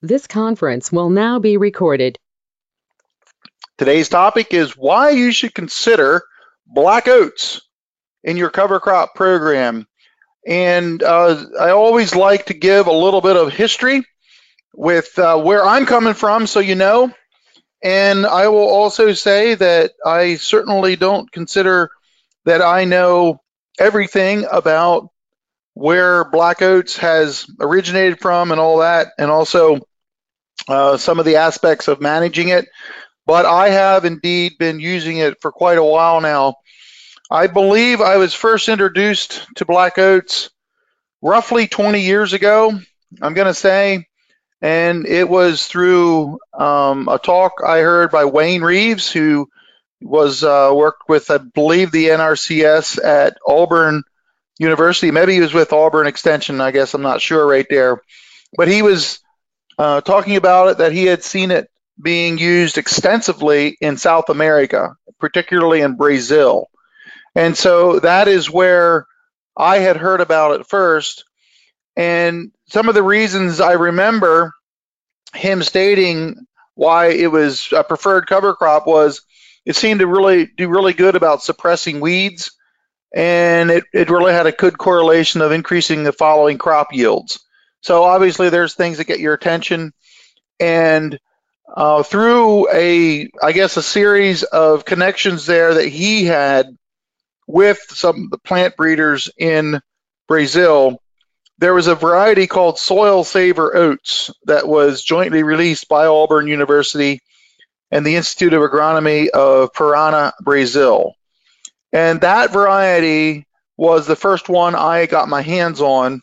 This conference will now be recorded. Today's topic is why you should consider black oats in your cover crop program. And uh, I always like to give a little bit of history with uh, where I'm coming from so you know. And I will also say that I certainly don't consider that I know everything about where black oats has originated from and all that, and also uh, some of the aspects of managing it. But I have indeed been using it for quite a while now. I believe I was first introduced to black oats roughly 20 years ago, I'm going to say. And it was through um, a talk I heard by Wayne Reeves, who was uh, worked with, I believe, the NRCS at Auburn University. Maybe he was with Auburn Extension. I guess I'm not sure right there, but he was uh, talking about it that he had seen it being used extensively in South America, particularly in Brazil, and so that is where I had heard about it first. And some of the reasons I remember him stating why it was a preferred cover crop was it seemed to really do really good about suppressing weeds and it, it really had a good correlation of increasing the following crop yields. So obviously there's things that get your attention and uh, through a, I guess, a series of connections there that he had with some of the plant breeders in Brazil, there was a variety called Soil Saver Oats that was jointly released by Auburn University and the Institute of Agronomy of Parana, Brazil. And that variety was the first one I got my hands on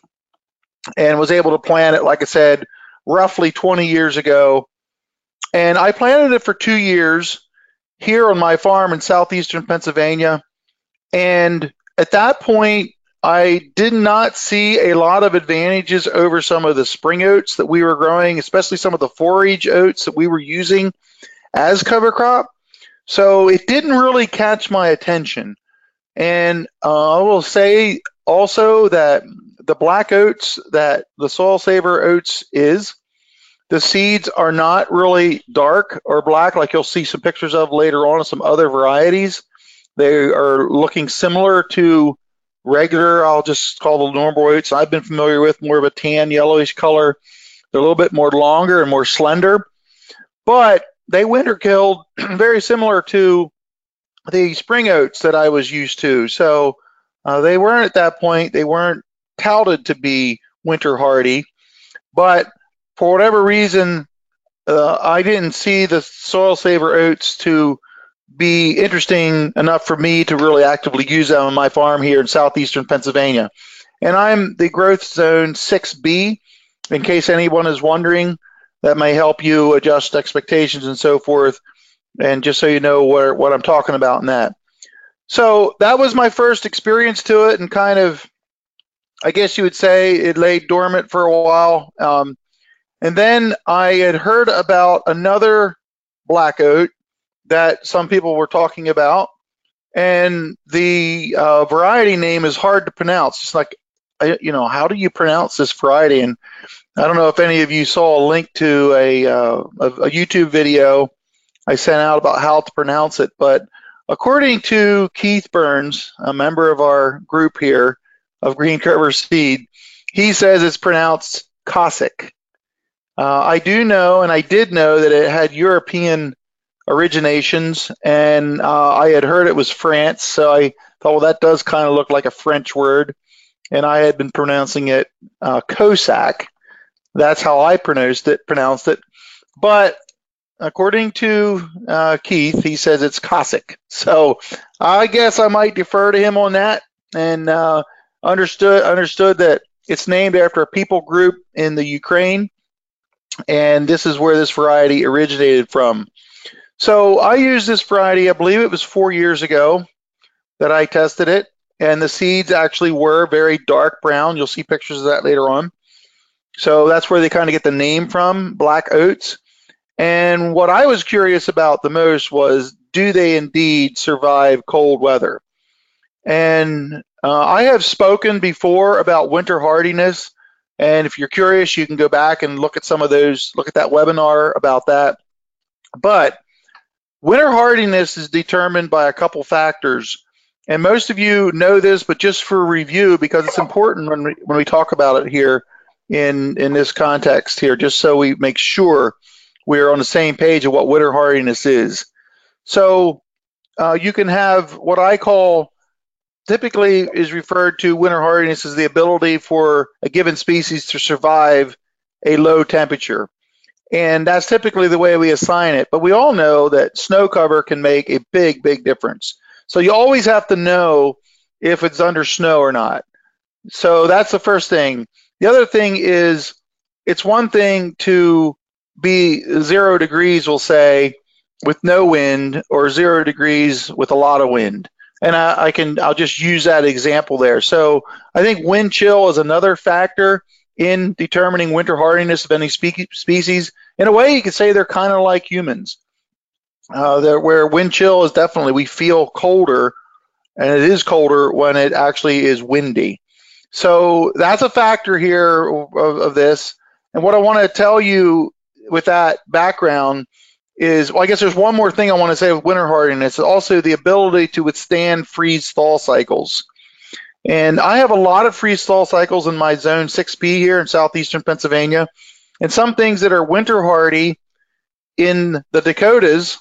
and was able to plant it, like I said, roughly 20 years ago. And I planted it for two years here on my farm in southeastern Pennsylvania. And at that point, I did not see a lot of advantages over some of the spring oats that we were growing, especially some of the forage oats that we were using as cover crop. So it didn't really catch my attention. And uh, I will say also that the black oats that the soil saver oats is, the seeds are not really dark or black like you'll see some pictures of later on some other varieties. They are looking similar to regular, I'll just call the normal oats I've been familiar with, more of a tan yellowish color. They're a little bit more longer and more slender, but they winter killed very similar to the spring oats that I was used to. So uh, they weren't at that point, they weren't touted to be winter hardy, but for whatever reason, uh, I didn't see the soil saver oats to be interesting enough for me to really actively use them on my farm here in southeastern Pennsylvania. And I'm the growth zone 6B, in case anyone is wondering. That may help you adjust expectations and so forth and just so you know where, what I'm talking about in that. So that was my first experience to it, and kind of, I guess you would say, it lay dormant for a while. Um, and then I had heard about another black oat that some people were talking about, and the uh, variety name is hard to pronounce. It's like, you know, how do you pronounce this variety? And I don't know if any of you saw a link to a, uh, a, a YouTube video I sent out about how to pronounce it. But according to Keith Berns, a member of our group here of Green Cover Seed, he says it's pronounced Cossack. Uh, I do know, and I did know that it had European originations, and uh, I had heard it was France, so I thought, well, that does kind of look like a French word, and I had been pronouncing it uh, Cossack. That's how I pronounced it. Pronounced it, but according to uh, Keith, he says it's Cossack. So I guess I might defer to him on that. And uh, understood understood that it's named after a people group in the Ukraine, and this is where this variety originated from. So I used this variety. I believe it was four years ago that I tested it, and the seeds actually were very dark brown. You'll see pictures of that later on. So that's where they kind of get the name from, black oats. And what I was curious about the most was do they indeed survive cold weather? And uh, I have spoken before about winter hardiness And if you're curious, you can go back and look at some of those, look at that webinar about that. But winter hardiness is determined by a couple factors. And most of you know this, but just for review, because it's important when we, when we talk about it here in, in this context here, just so we make sure we're on the same page of what winter hardiness is. So uh, you can have what I call typically is referred to winter hardiness as the ability for a given species to survive a low temperature. And that's typically the way we assign it. But we all know that snow cover can make a big, big difference. So you always have to know if it's under snow or not. So that's the first thing. The other thing is it's one thing to be zero degrees, we'll say, with no wind, or zero degrees with a lot of wind. And I, I can I'll just use that example there. So I think wind chill is another factor in determining winter hardiness of any spe- species. In a way, you could say they're kind of like humans. Uh, where wind chill is definitely we feel colder, and it is colder when it actually is windy. So that's a factor here of, of this. And what I want to tell you with that background is, well, I guess there's one more thing I want to say with winter hardiness. Also, the ability to withstand freeze thaw cycles. And I have a lot of freeze thaw cycles in my zone 6B here in southeastern Pennsylvania. And some things that are winter hardy in the Dakotas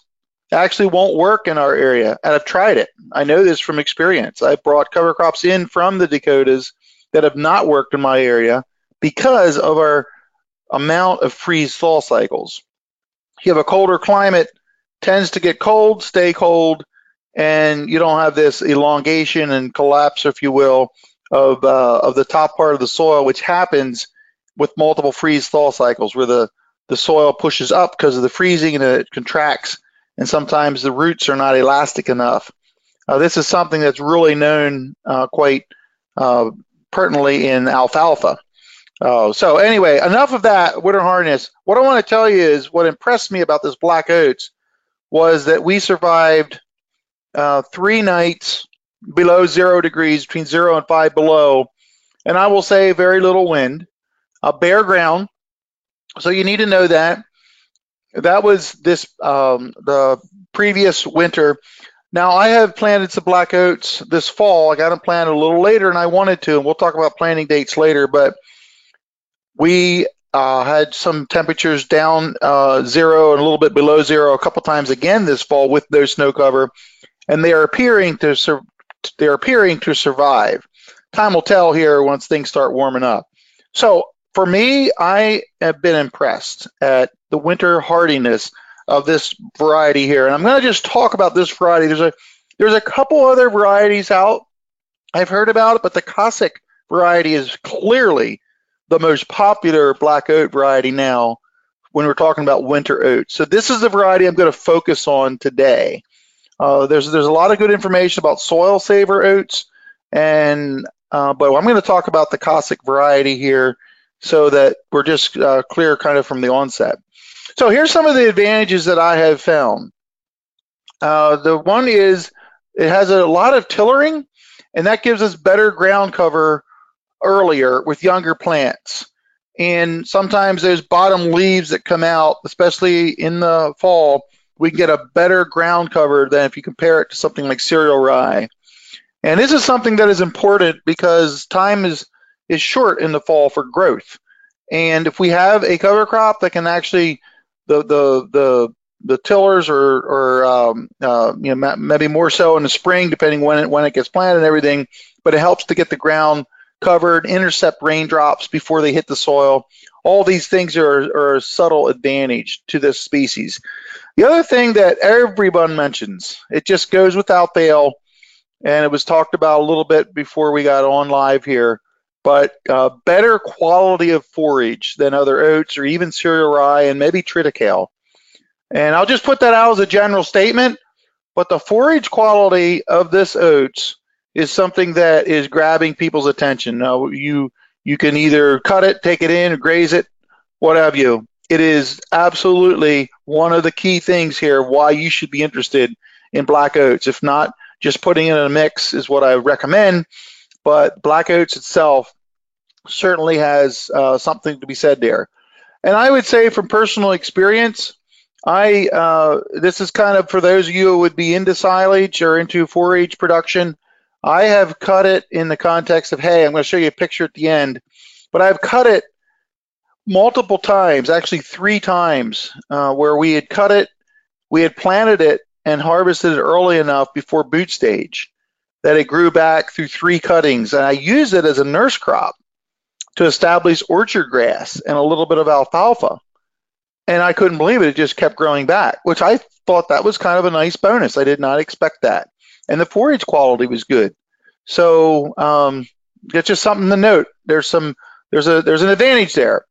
actually won't work in our area. And I've tried it. I know this from experience. I've brought cover crops in from the Dakotas that have not worked in my area because of our amount of freeze thaw cycles. You have a colder climate, tends to get cold, stay cold, and you don't have this elongation and collapse, if you will, of uh, of the top part of the soil, which happens with multiple freeze thaw cycles, where the the soil pushes up because of the freezing and it contracts, and sometimes the roots are not elastic enough. Uh, this is something that's really known uh, quite uh, pertinently in alfalfa. Oh, so anyway, enough of that winter hardiness. What I want to tell you is what impressed me about this black oats was that we survived uh, three nights below zero degrees, between zero and five below, and I will say very little wind, a bare ground. So you need to know that. That was this um, the previous winter. Now I have planted some black oats this fall. I got them planted a little later, and I wanted to, and we'll talk about planting dates later, but we uh, had some temperatures down uh, zero and a little bit below zero a couple times again this fall with no snow cover, and they are appearing to sur- they're appearing to survive. Time will tell here once things start warming up. So for me, I have been impressed at the winter hardiness of this variety here, and I'm going to just talk about this variety. There's a there's a couple other varieties out I've heard about it, but the Cosaque variety is clearly the most popular black oat variety now when we're talking about winter oats. So this is the variety I'm going to focus on today. Uh, there's there's a lot of good information about soil saver oats, and uh, but I'm going to talk about the Cosaque variety here so that we're just uh, clear kind of from the onset. So here's some of the advantages that I have found. Uh, the one is it has a lot of tillering, and that gives us better ground cover earlier with younger plants. And sometimes those bottom leaves that come out, especially in the fall, we can get a better ground cover than if you compare it to something like cereal rye. And this is something that is important because time is is short in the fall for growth. And if we have a cover crop that can actually the the the the tillers or or um, uh, you know maybe more so in the spring depending when it when it gets planted and everything, but it helps to get the ground covered, intercept raindrops before they hit the soil. All these things are, are a subtle advantage to this species. The other thing that everyone mentions, it just goes without fail, and it was talked about a little bit before we got on live here, but uh, better quality of forage than other oats or even cereal rye and maybe triticale. And I'll just put that out as a general statement, but the forage quality of this oats is something that is grabbing people's attention. Now, you you can either cut it, take it in, graze it, what have you. It is absolutely one of the key things here why you should be interested in black oats. If not, just putting it in a mix is what I recommend. But black oats itself certainly has uh, something to be said there. And I would say from personal experience, I uh, this is kind of for those of you who would be into silage or into forage production. I have cut it in the context of, hey, I'm going to show you a picture at the end, but I've cut it multiple times, actually three times, uh, where we had cut it, we had planted it and harvested it early enough before boot stage that it grew back through three cuttings. And I used it as a nurse crop to establish orchard grass and a little bit of alfalfa. And I couldn't believe it. It just kept growing back, which I thought that was kind of a nice bonus. I did not expect that. And the forage quality was good. So um, just something to note. There's some there's a there's an advantage there.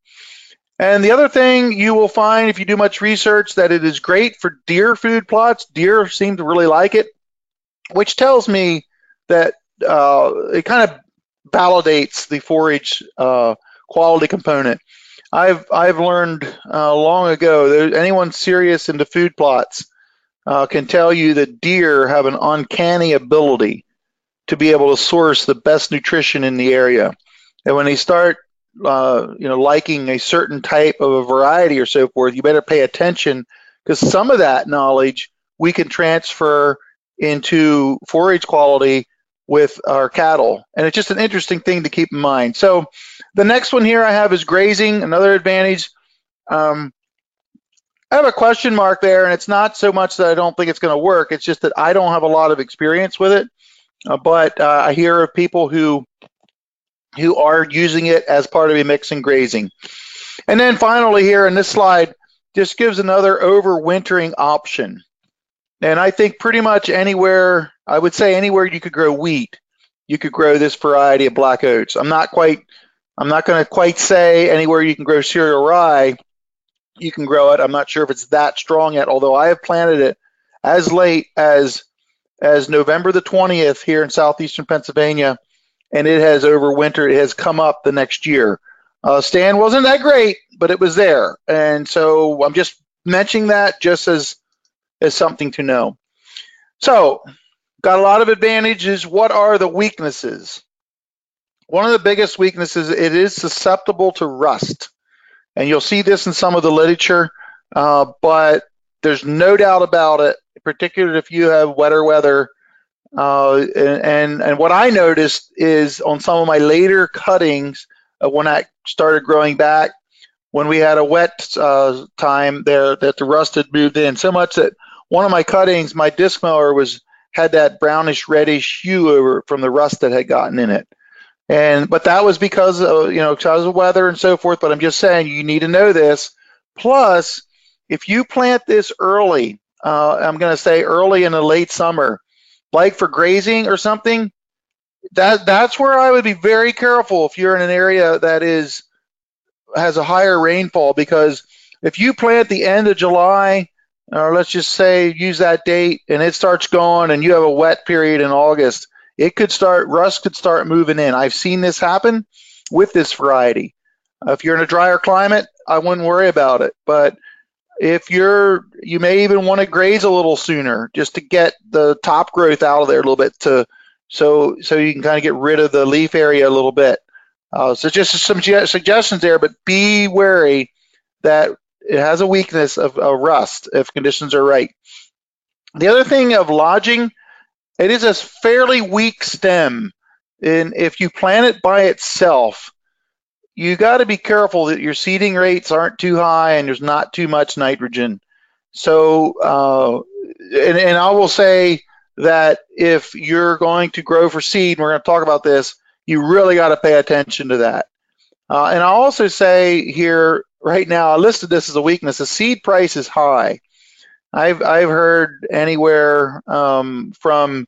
And the other thing you will find if you do much research that it is great for deer food plots. Deer seem to really like it, which tells me that uh, it kind of validates the forage uh, quality component. I've I've learned uh, long ago that anyone serious into food plots uh, can tell you that deer have an uncanny ability to be able to source the best nutrition in the area. And when they start, uh, you know, liking a certain type of a variety or so forth, you better pay attention because some of that knowledge we can transfer into forage quality with our cattle. And it's just an interesting thing to keep in mind. So the next one here I have is grazing, another advantage. Um, I have a question mark there, and it's not so much that I don't think it's going to work. It's just that I don't have a lot of experience with it. Uh, but uh, I hear of people who who are using it as part of a mix and grazing. And then finally here in this slide, just gives another overwintering option. And I think pretty much anywhere, I would say anywhere you could grow wheat, you could grow this variety of black oats. I'm not quite, I'm not going to quite say anywhere you can grow cereal rye, you can grow it. I'm not sure if it's that strong yet, although I have planted it as late as as November the 20th here in southeastern Pennsylvania, and it has overwintered. It has come up the next year. Uh, stand wasn't that great, but it was there, and so I'm just mentioning that just as as something to know. So, got a lot of advantages. What are the weaknesses? One of the biggest weaknesses, it is susceptible to rust. And you'll see this in some of the literature, uh, but there's no doubt about it, particularly if you have wetter weather. Uh, and, and what I noticed is on some of my later cuttings, uh, when I started growing back, when we had a wet uh, time there, that the rust had moved in so much that one of my cuttings, my disc mower was had that brownish reddish hue over from the rust that had gotten in it. And but that was because of you know because of weather and so forth. But I'm just saying you need to know this. Plus, if you plant this early, uh, I'm going to say early in the late summer, like for grazing or something, that that's where I would be very careful if you're in an area that is has a higher rainfall because if you plant the end of July or let's just say use that date and it starts going and you have a wet period in August, it could start, rust could start moving in. I've seen this happen with this variety. if you're in a drier climate, I wouldn't worry about it. But if you're, you may even want to graze a little sooner just to get the top growth out of there a little bit to, so, so you can kind of get rid of the leaf area a little bit. Uh, so just some suggestions there, but be wary that it has a weakness of, of rust if conditions are right. The other thing of lodging, it is a fairly weak stem. And if you plant it by itself, you got to be careful that your seeding rates aren't too high and there's not too much nitrogen. So, uh, and, and I will say that if you're going to grow for seed, we're going to talk about this, you really got to pay attention to that. Uh, and I'll also say here right now, I listed this as a weakness. The seed price is high. I've I've heard anywhere um, from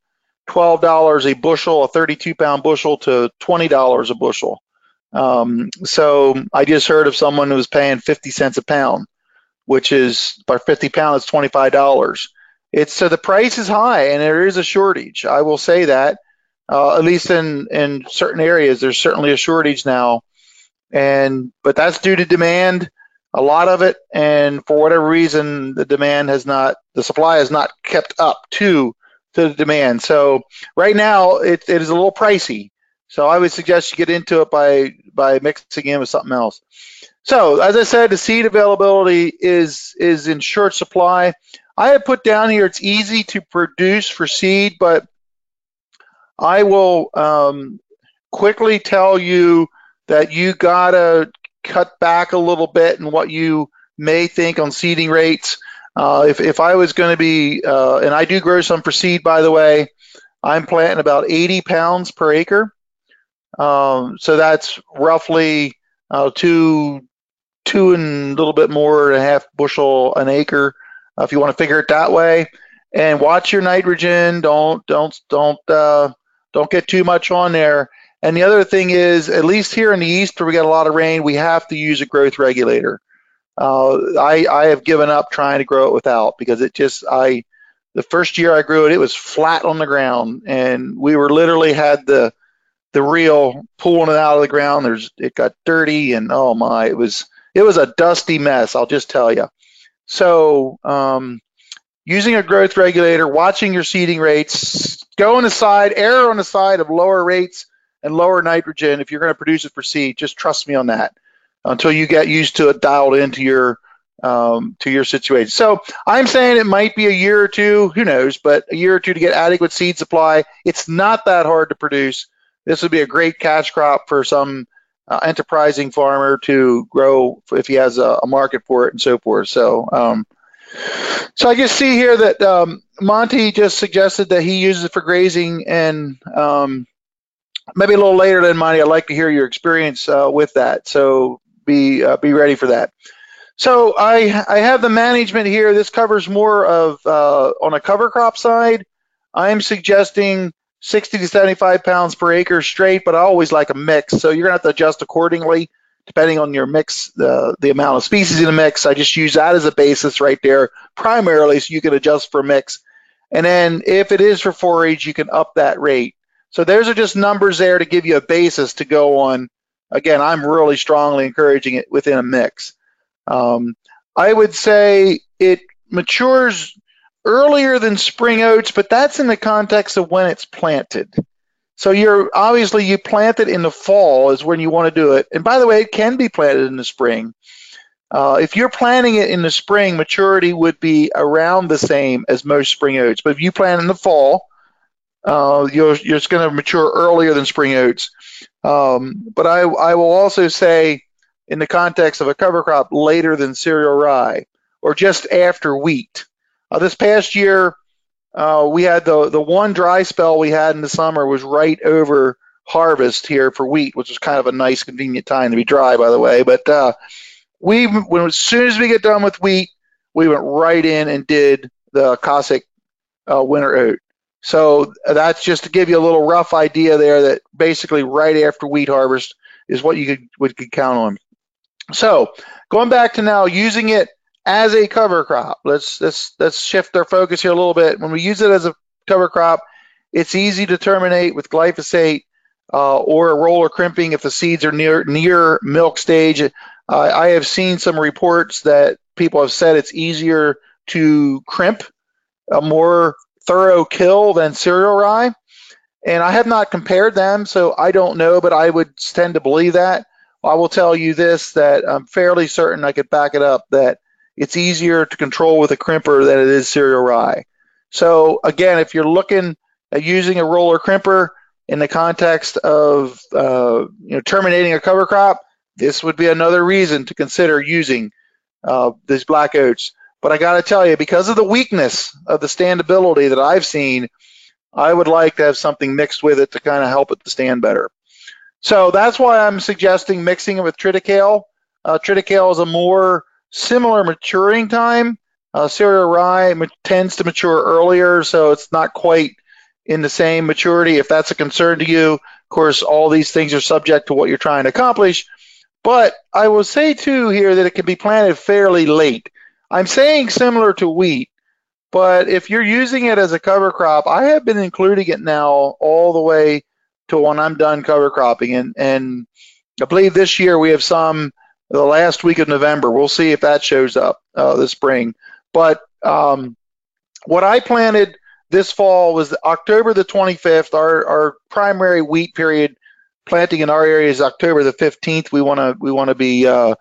twelve dollars a bushel, a thirty-two pound bushel, to twenty dollars a bushel. Um, so I just heard of someone who was paying fifty cents a pound, which is by fifty pounds, it's twenty-five dollars. It's so the price is high, and there is a shortage. I will say that, uh, at least in in certain areas, there's certainly a shortage now and but that's due to demand a lot of it and for whatever reason the demand has not the supply has not kept up to to the demand so right now it, it is a little pricey So I would suggest you get into it by by mixing in with something else. So as I said, the seed availability is is in short supply. I have put down here it's easy to produce for seed, but I will um, quickly tell you that you gotta cut back a little bit in what you may think on seeding rates. Uh, if, if I was going to be, uh, and I do grow some for seed, by the way, I'm planting about 80 pounds per acre. Um, so that's roughly uh, two, two and a little bit more and a half bushel an acre, uh, if you want to figure it that way. And watch your nitrogen. Don't, don't, don't, uh, don't get too much on there. And the other thing is, at least here in the east where we get a lot of rain, we have to use a growth regulator. Uh, I, I have given up trying to grow it without because it just I the first year I grew it, it was flat on the ground, and we were literally had the the reel pulling it out of the ground. There's it got dirty, and oh my, it was it was a dusty mess. I'll just tell you. So um, using a growth regulator, watching your seeding rates, go on the side, err on the side of lower rates and lower nitrogen if you're going to produce it for seed. Just trust me on that until you get used to it dialed into your um, to your situation. So I'm saying it might be a year or two, who knows, but a year or two to get adequate seed supply. It's not that hard to produce. This would be a great cash crop for some uh, enterprising farmer to grow if he has a, a, market for it and so forth. So, um, so I just see here that um, Monty just suggested that he uses it for grazing, and um, maybe a little later than Monty. I'd like to hear your experience uh, with that. So be uh, be ready for that. So I I have the management here. This covers more of uh, on a cover crop side. I am suggesting 60 to 75 pounds per acre straight, but I always like a mix. So you're gonna have to adjust accordingly depending on your mix, the the amount of species in the mix. I just use that as a basis right there primarily, so you can adjust for mix. And then if it is for forage, you can up that rate. So those are just numbers there to give you a basis to go on again, I'm really strongly encouraging it within a mix. Um, I would say it matures earlier than spring oats, but that's in the context of when it's planted. So you're obviously you plant it in the fall is when you want to do it. And by the way, it can be planted in the spring. Uh, if you're planting it in the spring, maturity would be around the same as most spring oats. But if you plant in the fall, uh, you're, you're going to mature earlier than spring oats. Um, but I, I will also say, in the context of a cover crop, later than cereal rye or just after wheat. Uh, this past year, uh, we had the the one dry spell we had in the summer was right over harvest here for wheat, which was kind of a nice, convenient time to be dry, by the way. But uh, we, when as soon as we get done with wheat, we went right in and did the Cosaque uh, winter oat. So that's just to give you a little rough idea there that basically right after wheat harvest is what you could, could count on. So going back to now using it as a cover crop. Let's let's let's shift our focus here a little bit. When we use it as a cover crop, it's easy to terminate with glyphosate uh, or a roller crimping if the seeds are near near milk stage. Uh, I have seen some reports that people have said it's easier to crimp a more thorough kill than cereal rye. And I have not compared them, so I don't know, but I would tend to believe that. I will tell you this that I'm fairly certain I could back it up that it's easier to control with a crimper than it is cereal rye. So again, if you're looking at using a roller crimper in the context of uh, you know terminating a cover crop, this would be another reason to consider using uh, these black oats. But I got to tell you, because of the weakness of the standability that I've seen, I would like to have something mixed with it to kind of help it to stand better. So that's why I'm suggesting mixing it with triticale. Uh, triticale is a more similar maturing time. Uh, cereal rye tends to mature earlier, so it's not quite in the same maturity. If that's a concern to you, of course, all these things are subject to what you're trying to accomplish. But I will say too here that it can be planted fairly late. I'm saying similar to wheat, but if you're using it as a cover crop, I have been including it now all the way to when I'm done cover cropping. And, and I believe this year we have some the last week of November. We'll see if that shows up uh, this spring. But um, what I planted this fall was October the 25th. Our, our primary wheat period planting in our area is October the 15th. We want to we want to be uh,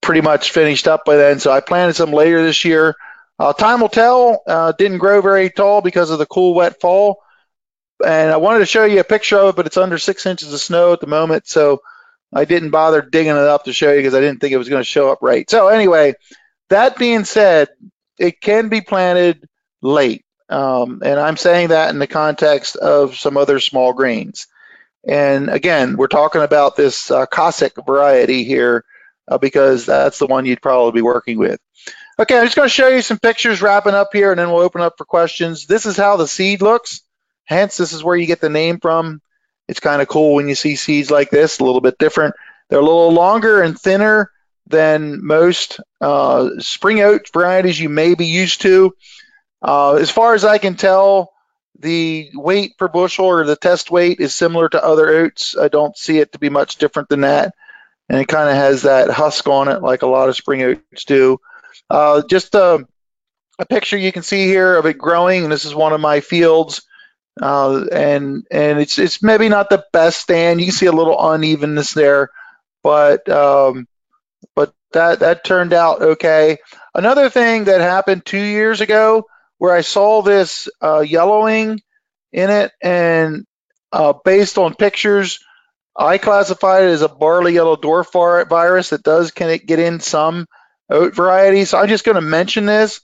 pretty much finished up by then. So I planted some later this year. Uh, time will tell. Uh, didn't grow very tall because of the cool, wet fall. And I wanted to show you a picture of it, but it's under six inches of snow at the moment. So I didn't bother digging it up to show you because I didn't think it was going to show up right. So anyway, that being said, it can be planted late. Um, and I'm saying that in the context of some other small grains. And again, we're talking about this uh, Cosaque variety here uh, because that's the one you'd probably be working with. Okay, I'm just going to show you some pictures wrapping up here and then we'll open up for questions. This is how the seed looks. Hence, this is where you get the name from. It's kind of cool when you see seeds like this, a little bit different. They're a little longer and thinner than most uh, spring oat varieties you may be used to. Uh, as far as I can tell, the weight per bushel or the test weight is similar to other oats. I don't see it to be much different than that. And it kind of has that husk on it like a lot of spring oats do. Uh, just a, a, picture you can see here of it growing. And this is one of my fields. Uh, and and it's it's maybe not the best stand. You can see a little unevenness there, but um, but that that turned out okay. Another thing that happened two years ago where I saw this uh, yellowing in it, and uh, based on pictures, I classified it as a barley yellow dwarf virus that does can it get in some oat varieties. So I'm just going to mention this.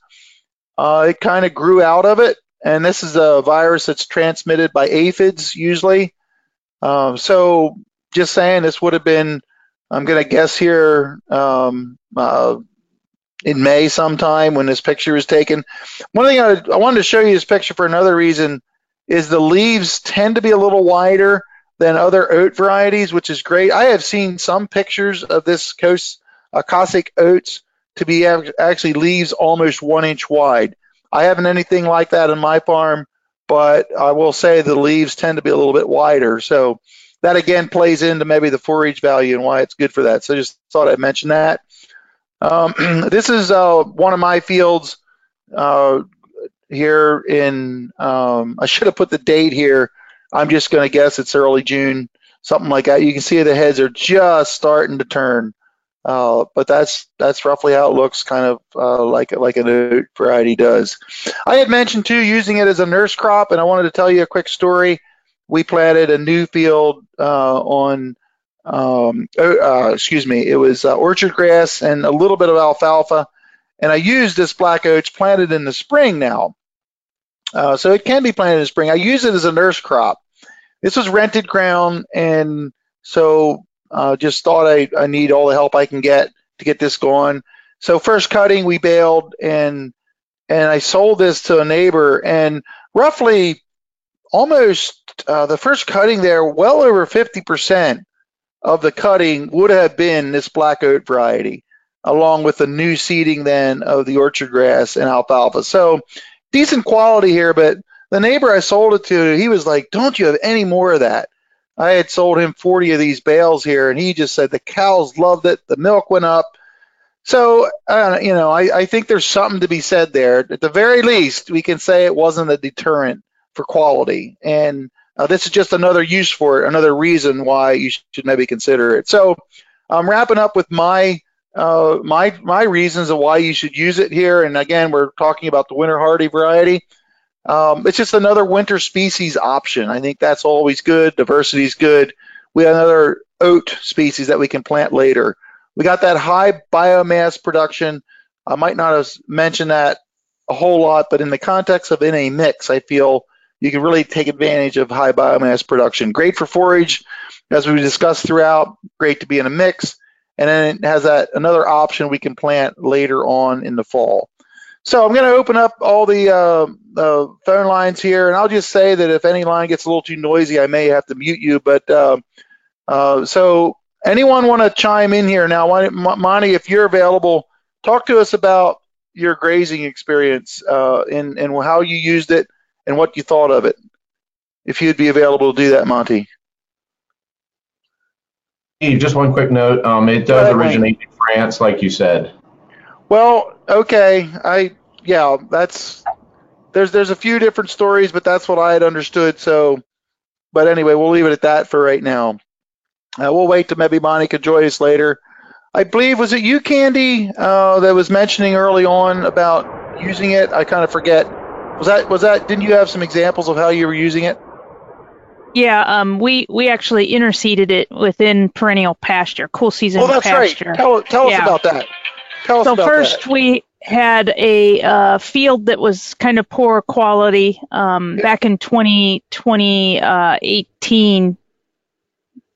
Uh, it kind of grew out of it, and this is a virus that's transmitted by aphids usually. Um, so just saying, this would have been, I'm going to guess here, um, uh, in May sometime when this picture was taken. One thing I, I wanted to show you this picture for another reason is the leaves tend to be a little wider than other oat varieties, which is great. I have seen some pictures of this coast uh, Cosaque oats to be actually leaves almost one inch wide. I haven't anything like that in my farm, but I will say the leaves tend to be a little bit wider. So that again plays into maybe the forage value and why it's good for that. So just thought I'd mention that. Um, this is uh, one of my fields uh, here in, um, I should have put the date here. I'm just going to guess it's early June, something like that. You can see the heads are just starting to turn. Uh, but that's that's roughly how it looks, kind of uh, like like an oat variety does. I had mentioned too using it as a nurse crop, and I wanted to tell you a quick story. We planted a new field uh, on um, oh, uh, excuse me, it was uh, orchard grass and a little bit of alfalfa. And I used this black oats planted in the spring now. Uh, so it can be planted in the spring. I use it as a nurse crop. This was rented ground, and so uh, just thought I, I need all the help I can get to get this going. So first cutting, we baled, and and I sold this to a neighbor, and roughly almost uh, the first cutting there, well over 50% of the cutting would have been this black oat variety, along with the new seeding then of the orchard grass and alfalfa. So decent quality here, but the neighbor I sold it to, he was like, don't you have any more of that? I had sold him 40 of these bales here, and he just said the cows loved it. The milk went up. So, uh, you know, I, I think there's something to be said there. At the very least, we can say it wasn't a deterrent for quality. And uh, this is just another use for it, another reason why you should maybe consider it. So I'm wrapping up with my uh, my my reasons of why you should use it here. And again, we're talking about the winter hardy variety. Um, it's just another winter species option. I think that's always good. Diversity is good. We have another oat species that we can plant later. We got that high biomass production. I might not have mentioned that a whole lot, but in the context of in a mix, I feel you can really take advantage of high biomass production. Great for forage, as we discussed throughout, great to be in a mix. And then it has that another option we can plant later on in the fall. So I'm going to open up all the uh, uh, phone lines here, and I'll just say that if any line gets a little too noisy, I may have to mute you. But uh, uh so anyone want to chime in here now? Monty, if you're available, talk to us about your grazing experience uh, and, and how you used it and what you thought of it. If you'd be available to do that, Monty. Just one quick note. Um, it does originate in France, like you said. Well, okay. I yeah, that's there's there's a few different stories, but that's what I had understood. So, but anyway, we'll leave it at that for right now. Uh, we'll wait to maybe Monica join us later. I believe was it you, Candy, uh, that was mentioning early on about using it. I kind of forget. Was that was that? Didn't you have some examples of how you were using it? Yeah, um, we we actually interseeded it within perennial pasture, cool season Oh, that's pasture. right. Tell tell us about that. Tell So first, that. we had a uh, field that was kind of poor quality um, Yeah. back in 2018.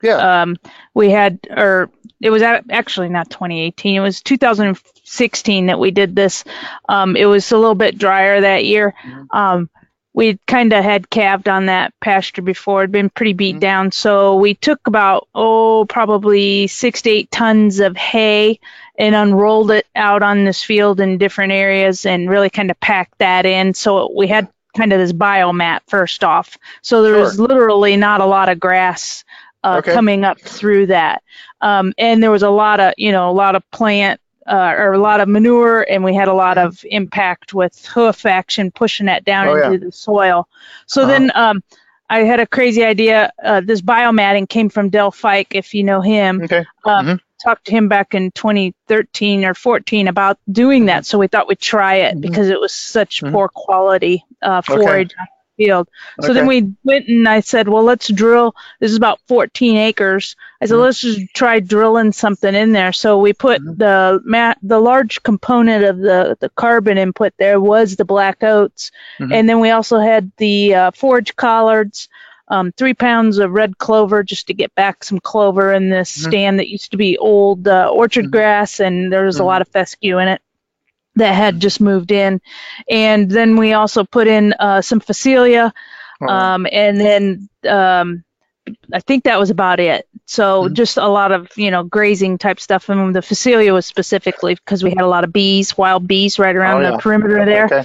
Yeah. Um, we had, or it was actually not 2018. It was 2016 that we did this. Um, it was a little bit drier that year. Mm-hmm. Um, we kind of had calved on that pasture before. It'd been pretty beat Mhm. down. So we took about, oh, probably six to eight tons of hay and unrolled it out on this field in different areas and really kind of packed that in. So we had kind of this biomat first off. So there was literally not a lot of grass uh, Okay. coming up through that. Um, and there was a lot of, you know, a lot of plant uh, or a lot of manure, and we had a lot of impact with hoof action pushing that down Oh, yeah. into the soil. So Uh-huh. then um, I had a crazy idea. Uh, this biomatting came from Del Fike, if you know him. Okay. Uh, Mhm. Talked to him back in 2013 or 14 about doing that. So we thought we'd try it Mhm. because it was such Mhm. poor quality uh, forage the field. So then we went and I said, well, let's drill. This is about 14 acres. I said, Mhm. let's just try drilling something in there. So we put Mhm. the ma- the large component of the the carbon input there was the black oats, Mhm. and then we also had the uh, forage collards. Um, three pounds of red clover just to get back some clover in this Mhm. stand that used to be old uh, orchard Mhm. grass, and there was a Mhm. lot of fescue in it that had just moved in. And then we also put in uh, some Phacelia, Uh, um, and then um, I think that was about it. So Mhm. just a lot of you know grazing type stuff, and the Phacelia was specifically because we had a lot of bees, wild bees, right around Oh, the perimeter there. Okay.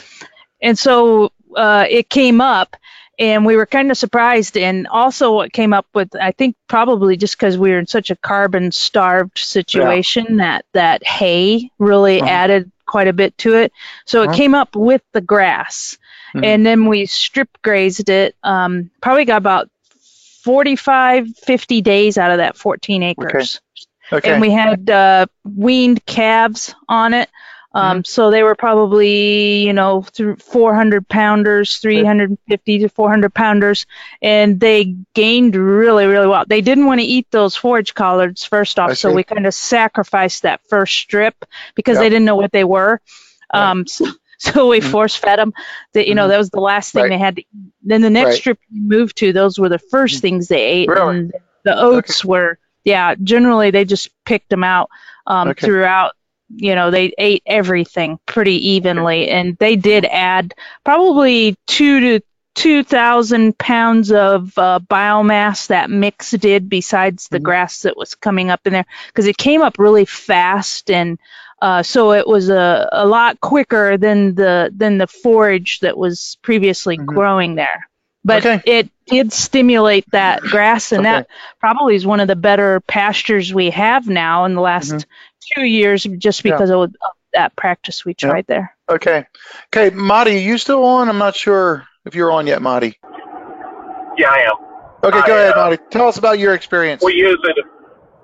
And so uh, it came up, and we were kind of surprised. And also, what came up with, I think, probably just because we were in such a carbon-starved situation, that that hay really Mhm. added quite a bit to it. So it Mhm. came up with the grass, Mhm. and then we strip grazed it. Um, probably got about 45, 50 days out of that 14 acres Okay. and we had uh, weaned calves on it. Um, Mm-hmm. So they were probably, you know, 400 pounders, 350 to 400 pounders, and they gained really, really well. They didn't want to eat those forage collards first off, so we kind of sacrificed that first strip because Yep. they didn't know what they were. Um, so, so we Mhm. force fed them. That you know Mhm. that was the last thing Right. they had to. eat. Then the next Right. strip we moved to, those were the first things they ate. Really? And the oats were yeah generally they just picked them out um, Okay. throughout you know they ate everything pretty evenly and they did add probably two to two thousand pounds of uh, biomass that mix did besides the Mhm. grass that was coming up in there because it came up really fast and uh, so it was a, a lot quicker than the than the forage that was previously Mhm. growing there but Okay. it did stimulate that grass and that probably is one of the better pastures we have now in the last two years just Mm-hmm. Yeah. because of, of that practice we Yeah. tried there. Okay. Okay, Marty, are you still on? I'm not sure if you're on yet, Marty. Yeah, I am. Okay, I, go ahead, uh, Marty. Tell us about your experience. We use it.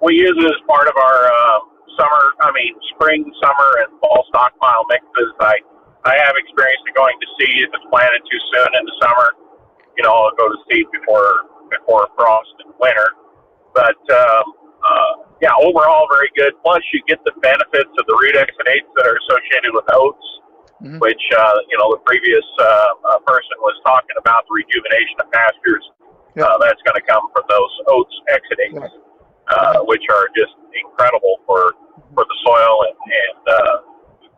We use it as part of our uh, summer. I mean, spring, summer, and fall stockpile mixes. I I have experience in going to seed if it's planted too soon in the summer. You know, I'll go to seed before before frost in winter. But um, uh, yeah, overall very good. Plus, you get the benefits of the root exudates that are associated with oats, Mhm. which uh, you know the previous uh, uh, person was talking about the rejuvenation of pastures. Yeah. Uh, that's going to come from those oats exudates, uh, which are just incredible for for the soil and and uh,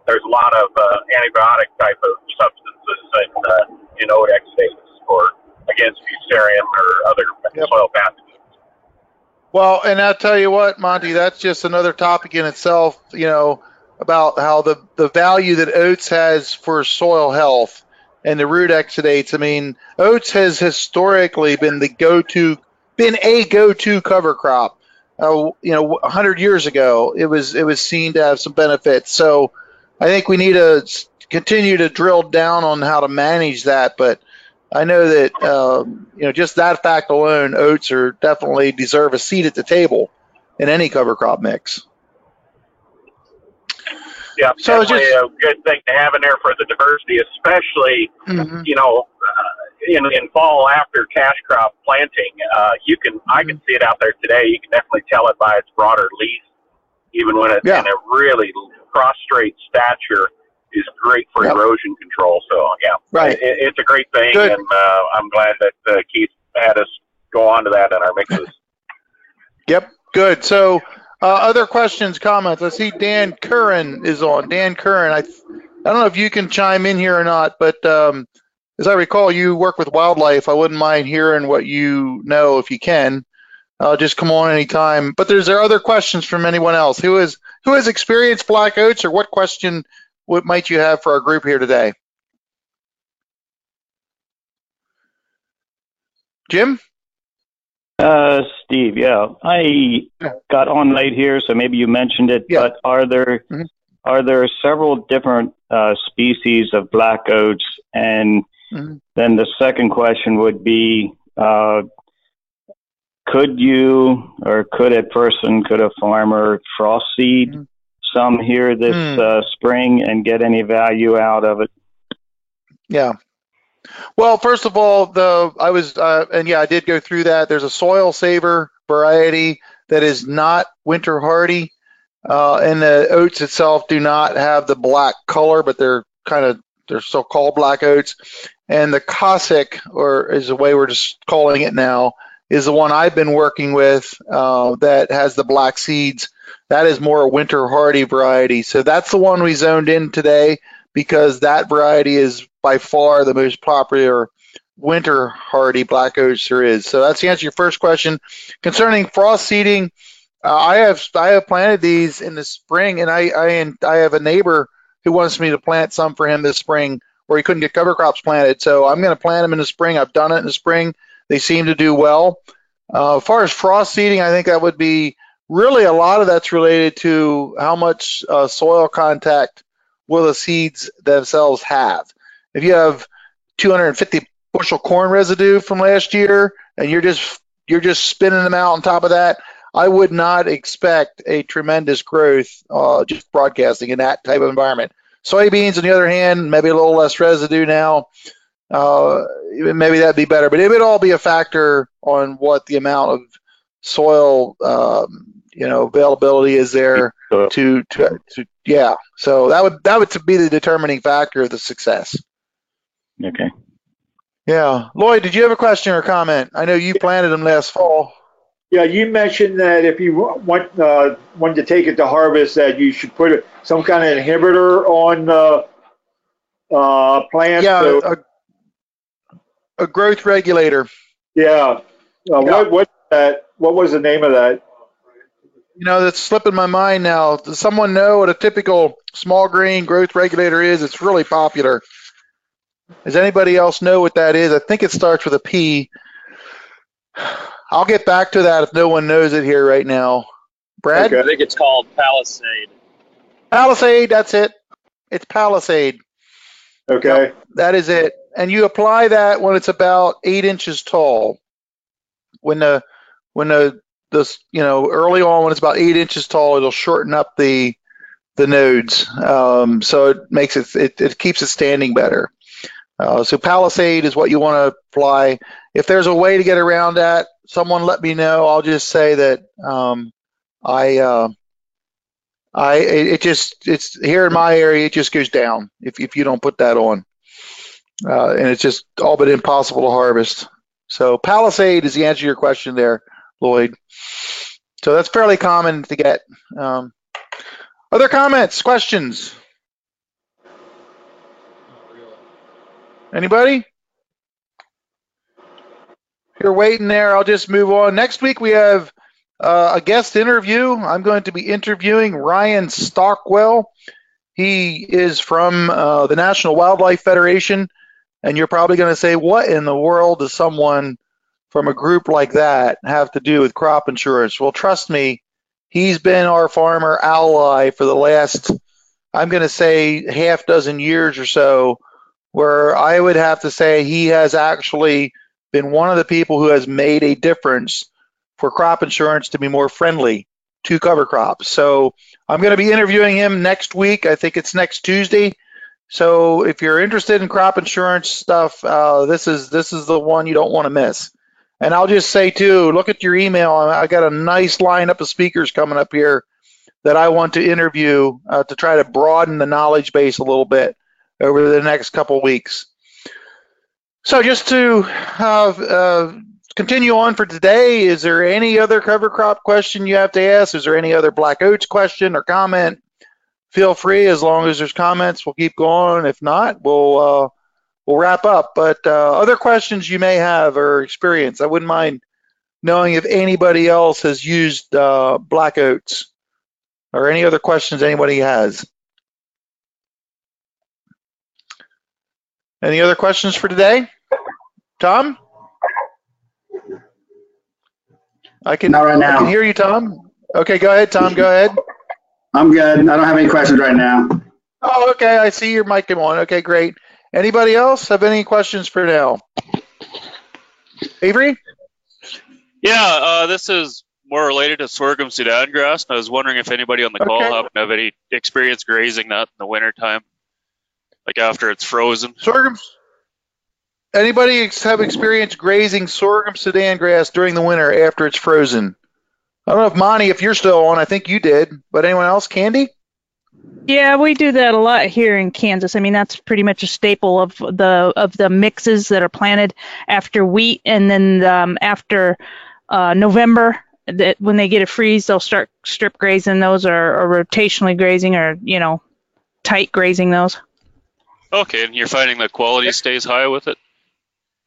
there's a lot of uh, antibiotic type of substances in uh, in oat exudates for against fusarium or other Yep. soil pathogens. Well, and I'll tell you what, Monty, that's just another topic in itself, you know, about how the, the value that oats has for soil health and the root exudates. I mean, oats has historically been the go-to, been a go-to cover crop. Uh, you know, 100 years ago, it was it was seen to have some benefits. So I think we need to continue to drill down on how to manage that. But I know that um, you know just that fact alone, oats are definitely deserve a seat at the table in any cover crop mix. Yeah, So it's definitely just- a good thing to have in there for the diversity, especially Mm-hmm. you know uh, in in fall after cash crop planting. Uh, you can I can see it out there today. You can definitely tell it by its broader leaf, even when it's Yeah. in a really prostrate stature. Is great for Yep. erosion control. So yeah, Right. it, it's a great thing, Good. and uh, I'm glad that uh, Keith had us go on to that in our mixes. Yep, good. So, uh, other questions, comments? I see Dan Curran is on. Dan Curran, I, I don't know if you can chime in here or not, but um, as I recall, you work with wildlife. I wouldn't mind hearing what you know if you can. Uh, just come on anytime. But there's there other questions from anyone else who is who has experienced black oats, or what question what might you have for our group here today? Jim? Uh, Steve, yeah, I got on late here, so maybe you mentioned it. Yeah. But are there Mhm. are there several different uh, species of black oats? And Mhm. then the second question would be, uh, could you or could a person, could a farmer frost seed Mhm. Some here this Hmm. uh, spring and get any value out of it? Yeah. Well, first of all, the I was uh, and yeah, I did go through that. There's a soil saver variety that is not winter hardy, uh, and the oats itself do not have the black color, but they're kind of they're still called black oats. And the Cosaque, or is the way we're just calling it now, is the one I've been working with uh, that has the black seeds. That is more a winter hardy variety. So that's the one we zoned in today because that variety is by far the most popular winter hardy black oats there is. So that's the answer to your first question. Concerning frost seeding, uh, I have I have planted these in the spring, and I I, and I have a neighbor who wants me to plant some for him this spring, where he couldn't get cover crops planted. So I'm going to plant them in the spring. I've done it in the spring. They seem to do well. Uh, as far as frost seeding, I think that would be really a lot of that's related to how much uh, soil contact will the seeds themselves have. If you have 250 bushel corn residue from last year and you're just you're just spinning them out on top of that, I would not expect a tremendous growth uh, just broadcasting in that type of environment. Soybeans, on the other hand, maybe a little less residue now. Uh, maybe that'd be better, but it would all be a factor on what the amount of soil, um, you know, availability is there to, to, to yeah. So that would that would be the determining factor of the success. okay. Yeah, Lloyd, did you have a question or comment? I know you planted them last fall. Yeah, you mentioned that if you want uh, wanted to take it to harvest, that you should put some kind of inhibitor on the uh, plant. Yeah, so- a, a growth regulator. yeah. Uh, Yeah. What what that? What was the name of that? You know, that's slipping my mind now. Does someone know what a typical small grain growth regulator is? It's really popular. Does anybody else know what that is? I think it starts with a P. I'll get back to that if no one knows it here right now. Brad? Okay. I think it's called Palisade. Palisade, that's it. It's Palisade. Okay. That is it. And you apply that when it's about eight inches tall. When the when the this you know early on when it's about eight inches tall, it'll shorten up the the nodes. Um, so it makes it, it it keeps it standing better. Uh, so Palisade is what you want to apply. If there's a way to get around that, someone let me know. I'll just say that um, I uh, I it, just it's here in my area. It just goes down if if you don't put that on uh, and it's just all but impossible to harvest. So Palisade is the answer to your question there, Lloyd. So that's fairly common to get. Um, other comments, questions? Anybody? You're waiting there, I'll just move on. Next week we have uh, a guest interview. I'm going to be interviewing Ryan Stockwell. He is from uh, the National Wildlife Federation. And you're probably going to say, what in the world does someone from a group like that have to do with crop insurance? Well, trust me, he's been our farmer ally for the last, I'm going to say, half dozen years or so where I would have to say he has actually been one of the people who has made a difference for crop insurance to be more friendly to cover crops. So I'm going to be interviewing him next week. I think it's next Tuesday. So if you're interested in crop insurance stuff, uh, this is this is the one you don't want to miss. And I'll just say too, look at your email. I got a nice lineup of speakers coming up here that I want to interview uh, to try to broaden the knowledge base a little bit over the next couple weeks. So just to uh, continue on for today, is there any other cover crop question you have to ask? Is there any other black oats question or comment? Feel free, as long as there's comments, we'll keep going. If not, we'll uh, we'll wrap up. But uh, other questions you may have or experience, I wouldn't mind knowing if anybody else has used uh, black oats or any other questions anybody has. Any other questions for today? Tom? I can, Not right I can hear you, Tom. Okay, go ahead, Tom. Go ahead. I'm good. I don't have any questions right now. Oh, okay. I see your mic came on. Okay, great. Anybody else have any questions for now? Avery? Yeah, uh, this is more related to sorghum Sudan grass. And I was wondering if anybody on the call Okay. happen to have any experience grazing that in the wintertime, like after it's frozen. Sorghum. Anybody ex- have experience grazing sorghum Sudan grass during the winter after it's frozen? I don't know if Monty, if you're still on, I think you did, but anyone else? Candy? Yeah, we do that a lot here in Kansas. I mean, that's pretty much a staple of the of the mixes that are planted after wheat, and then um, after uh, November, that when they get a freeze, they'll start strip grazing those, or, or rotationally grazing, or you know, tight grazing those. Okay, and you're finding the quality stays high with it?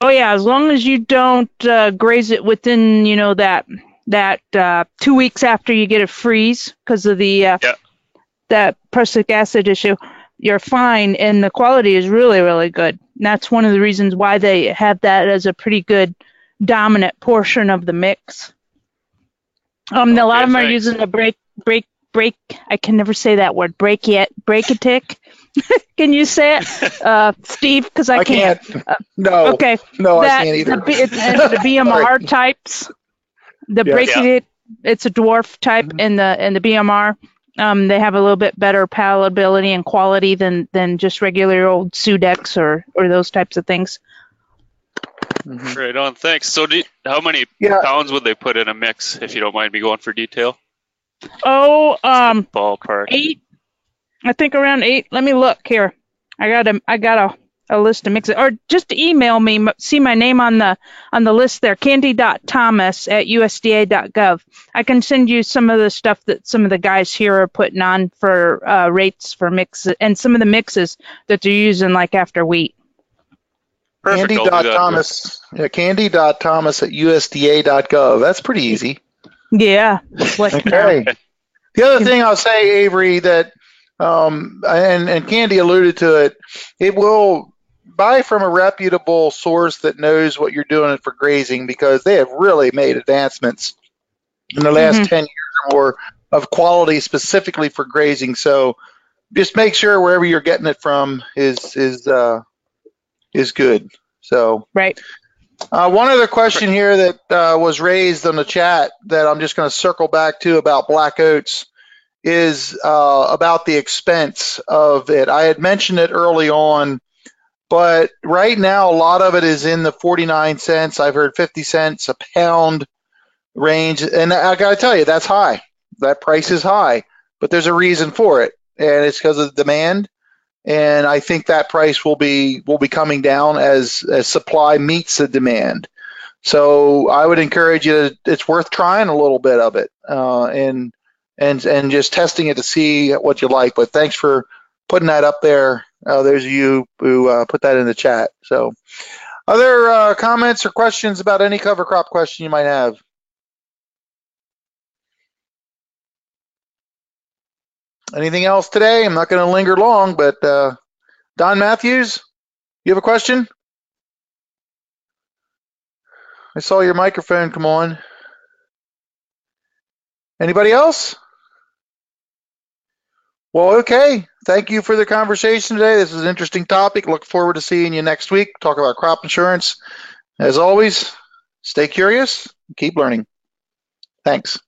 Oh yeah, as long as you don't uh, graze it within you know that that uh, two weeks after you get a freeze because of the uh, Yeah. that prussic acid issue, you're fine, and the quality is really really good. And that's one of the reasons why they have that as a pretty good dominant portion of the mix. Um, a lot of them are using the break break break. I can never say that word. Break yet break a tick. can you say it, uh, Steve? Because I, I can't. no. Okay No, I can't either. The, it's, it's the BMR types, the Yeah. breaking it's a dwarf type Mhm. in the in the BMR. Um, they have a little bit better palatability and quality than than just regular old Sudex or or those types of things. Mhm. Right on, thanks. So, do, how many Yeah. pounds would they put in a mix, if you don't mind me going for detail? Oh, um, Ballpark. eight. I think around eight. Let me look here. I got a I got a a list of mixes, or just email me. See my name on the on the list there. Candy.thomas at USDA.gov. I can send you some of the stuff that some of the guys here are putting on for uh, rates for mix and some of the mixes that they're using like after wheat. Perfect. Candy I'll dot. Thomas. Yeah, Candy dot Thomas at USDA.gov. That's pretty easy. Yeah. What Okay. The other thing I'll say, Avery, that um, and and Candy alluded to it, it will buy from a reputable source that knows what you're doing for grazing because they have really made advancements in the last Mhm. 10 years or more of quality specifically for grazing. So just make sure wherever you're getting it from is is uh, is good. So Right. uh, one other question here that uh, was raised on the chat that I'm just going to circle back to about black oats is uh, about the expense of it. I had mentioned it early on, but right now a lot of it is in the 49 cents. I've heard 50 cents a pound range, and I got to tell you that's high. That price is high, but there's a reason for it, and it's because of demand. And I think that price will be will be coming down as as supply meets the demand. So I would encourage you. To, it's worth trying a little bit of it, uh, and and and just testing it to see what you like. But thanks for putting that up there. Uh, there's you who uh, put that in the chat. So, other uh, comments or questions about any cover crop question you might have? Anything else today? I'm not going to linger long, but uh, Don Matthews, you have a question? I saw your microphone come on. Anybody else? Well, okay. thank you for the conversation today. This is an interesting topic. Look forward to seeing you next week. Talk about crop insurance. As always, stay curious, keep learning. Thanks.